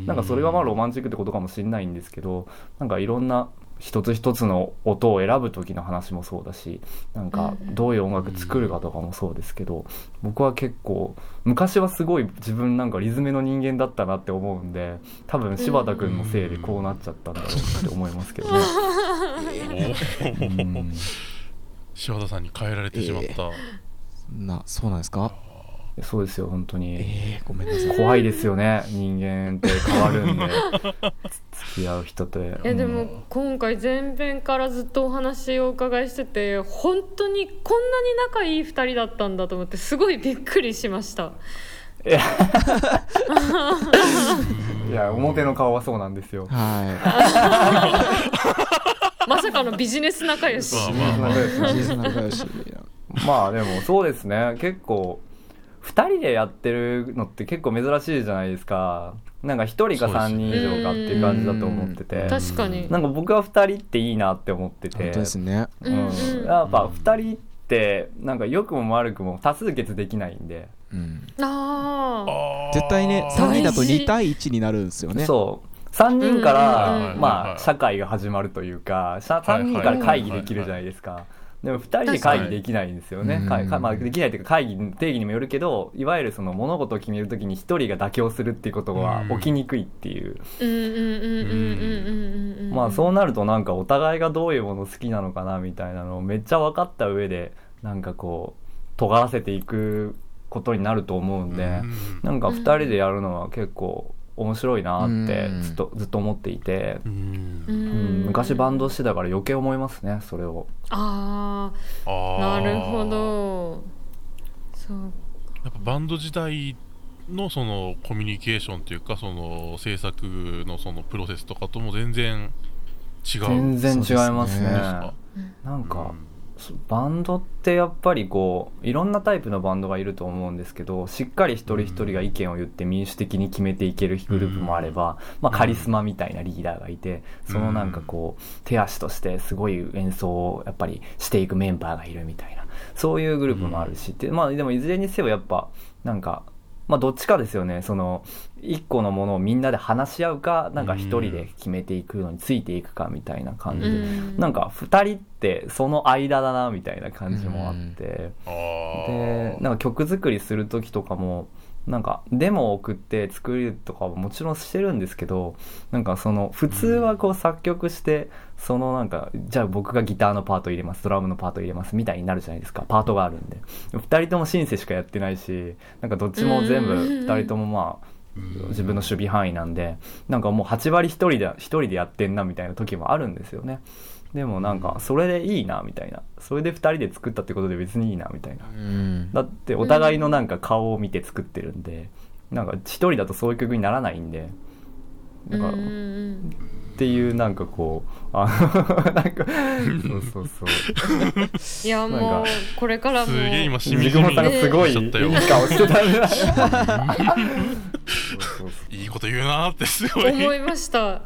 C: なんかそれがまあロマンチックってことかもしれないんですけどなんかいろんな一つ一つの音を選ぶ時の話もそうだしなんかどういう音楽作るかとかもそうですけど僕は結構昔はすごい自分なんかリズムの人間だったなって思うんで多分柴田君のせいでこうなっちゃったんだろうって思いますけどね。うん。
A: 柴田さんに変えられてしまった、
D: なそうなんですか？
C: そうですよ本当に。
D: えー、ごめんなさい。
C: 怖いですよね人間って変わるんで。(laughs) 付き合う人と
B: いやでも今回前編からずっとお話をお伺いしてて本当にこんなに仲いい2人だったんだと思ってすごいびっくりしました。(laughs)
C: いや。表の顔はそうなんですよ。
D: は (laughs)
B: まさかのビジネス仲良し。
A: まあまあまあ。
D: いシーズン仲良し。
C: まあでもそうですね。結構2人でやってるのって結構珍しいじゃないですか。なんか1人か3人以上かっていう感じだと思ってて。
D: うん。
B: 確かに。
C: なんか僕は2人っていいなって思ってて。
D: 本当ですね。
C: うん。やっぱ2人ってなんか良くも悪くも多数決できないんで、
D: うん。
B: ああ
A: あー。
D: 絶対ね3人だと
B: 大事
D: 2対1になるんですよね。
C: そう。3人か
B: うんうんうん
C: らまあ社会が始まるというか3人から会議できるじゃないですかでも2人で会議できないんですよね、
D: はい
C: まあ、
D: うん。
C: できないというか会議の定義にもよるけどいわゆるその物事を決めるときに1人が妥協するっていうことは
A: うん。
C: 起きにくいっていう、まあそうなるとなんかお互いがどういうもの好きなのかなみたいなのをめっちゃ分かった上でなんかこう尖らせていくことになると思うんで、
A: うん。
C: なんか2人でやるのは結構面白いなって
D: うん。
C: ずっとずっと思っていて、
A: う
B: うん
C: 昔バンドしてたから余計思いますねそれを。
B: あ
A: あ
B: なるほど。そう
A: やっぱバンド時代のそのコミュニケーションというかその制作のそのプロセスとかとも全然違う。
C: 全然違いますね。
D: ね。
C: なんか、そうバンドってやっぱりこういろんなタイプのバンドがいると思うんですけどしっかり一人一人が意見を言って民主的に決めていけるグループもあれば、まあ、カリスマみたいなリーダーがいてそのなんかこう手足としてすごい演奏をやっぱりしていくメンバーがいるみたいなそういうグループもあるし、でまあでもいずれにせよやっぱなんかまあどっちかですよね。その一個のものをみんなで話し合うかなんか一人で決めていくのについていくかみたいな感じで、
B: うん。
C: なんか2人ってその間だなみたいな感じもあって、
A: あー。
C: でなんか曲作りする時とかもなんかデモを送って作るとかももちろんしてるんですけどなんかその普通はこう作曲してそのなんかじゃあ僕がギターのパート入れますドラムのパート入れますみたいになるじゃないですか。パートがあるんで。2人ともシンセしかやってないしなんかどっちも全部2人ともまあ
A: うん
C: 自分の守備範囲なんでなんかもう8割1人で一人でやってんなみたいな時もあるんですよね。でもなんかそれでいいなみたいな。それで2人で作ったってことで別にいいなみたいな。
D: うん。
C: だってお互いのなんか顔を見て作ってるんでなんか1人だとそういう曲にならないんでなんか
B: うんうん
C: っていうなんかこうあの (laughs) なんかそうそうそう。
B: いやもうこれからも。
A: すげえ今しみ
C: 水
A: じみ
C: 雲さんがすごいいい顔してたね (laughs)
A: いいこと言うなーってすごい。
B: 思いました。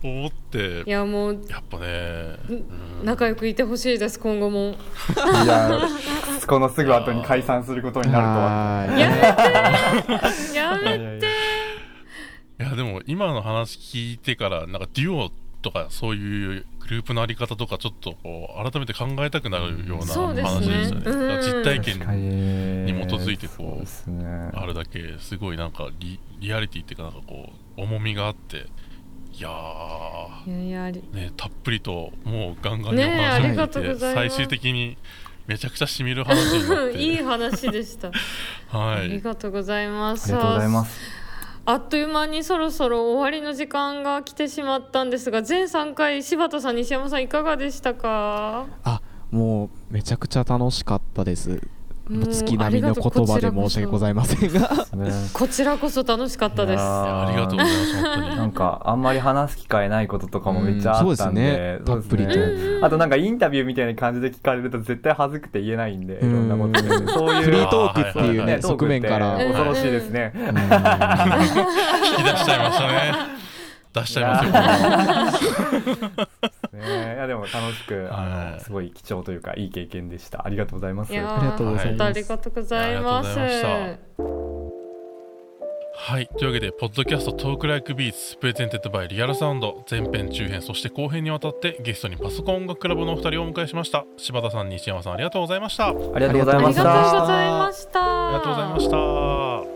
A: 思って。
B: いやもう
A: やっぱね、うん。
B: 仲良くいてほしいです今後も。
C: いやこのすぐ後に解散することになるとは。
B: やめてやめ
C: いやいや
A: でも今の話聞いてからなんかデュオとかそういうグループのあり方とかちょっとこう改めて考えたくなるような
B: そうですね。
A: 話でしたね。
B: うん。
A: だから実体験
C: に
A: に基づいてこう
C: そうですね。
A: あるだけすごいなんかリリアリティっていうかなんかこう重みがあっていや
B: いやいやあり
A: ーねたっぷりともうガンガンにお話を聞いて
B: とうございます。
A: 最終的にめちゃくちゃしみる話になって。(laughs)
B: いい話でした、(laughs) あり
A: はい
B: がとうございます。
C: ありがとうございます
B: あっという間にそろそろ終わりの時間が来てしまったんですが全3回柴田さん西山さんいかがでしたか？
D: あもうめちゃくちゃ楽しかったです。月並みの言葉で申し訳ございませんが。
C: ね。
B: こちらこそ楽しかったです。
A: ありがとうございます本当に。
C: なんかあんまり話す機会ないこととかもめっちゃあったんで,、
D: うんそうですね。たっぷりと。
B: うん
C: あとなんかインタビューみたいな感じで聞かれると絶対恥ずくて言えないんでいろん。なことで、
D: う (laughs) ん
C: そういう。
D: フリートークっていうね側面から。
C: 恐ろしいですね、
D: うん。(laughs)
A: 引き出しちゃいましたね出しちゃいますよ。(laughs)
C: ね。いやでも楽しくあの、
A: はい。
C: すごい貴重というかいい経験でした。ありがとうございます。
D: ありがとうございます
B: ありがとうございます。
A: はい。というわけでポッドキャスト Talk Like Beats presented by Real Sound。前編中編そして後編にわたってゲストにパソコン音楽クラブのお二人をお迎えしました。柴田さん西山さんありがとうございました。あり
C: ありがとうござい
B: ありがとう
C: ました。
B: ございました。
A: がとうございました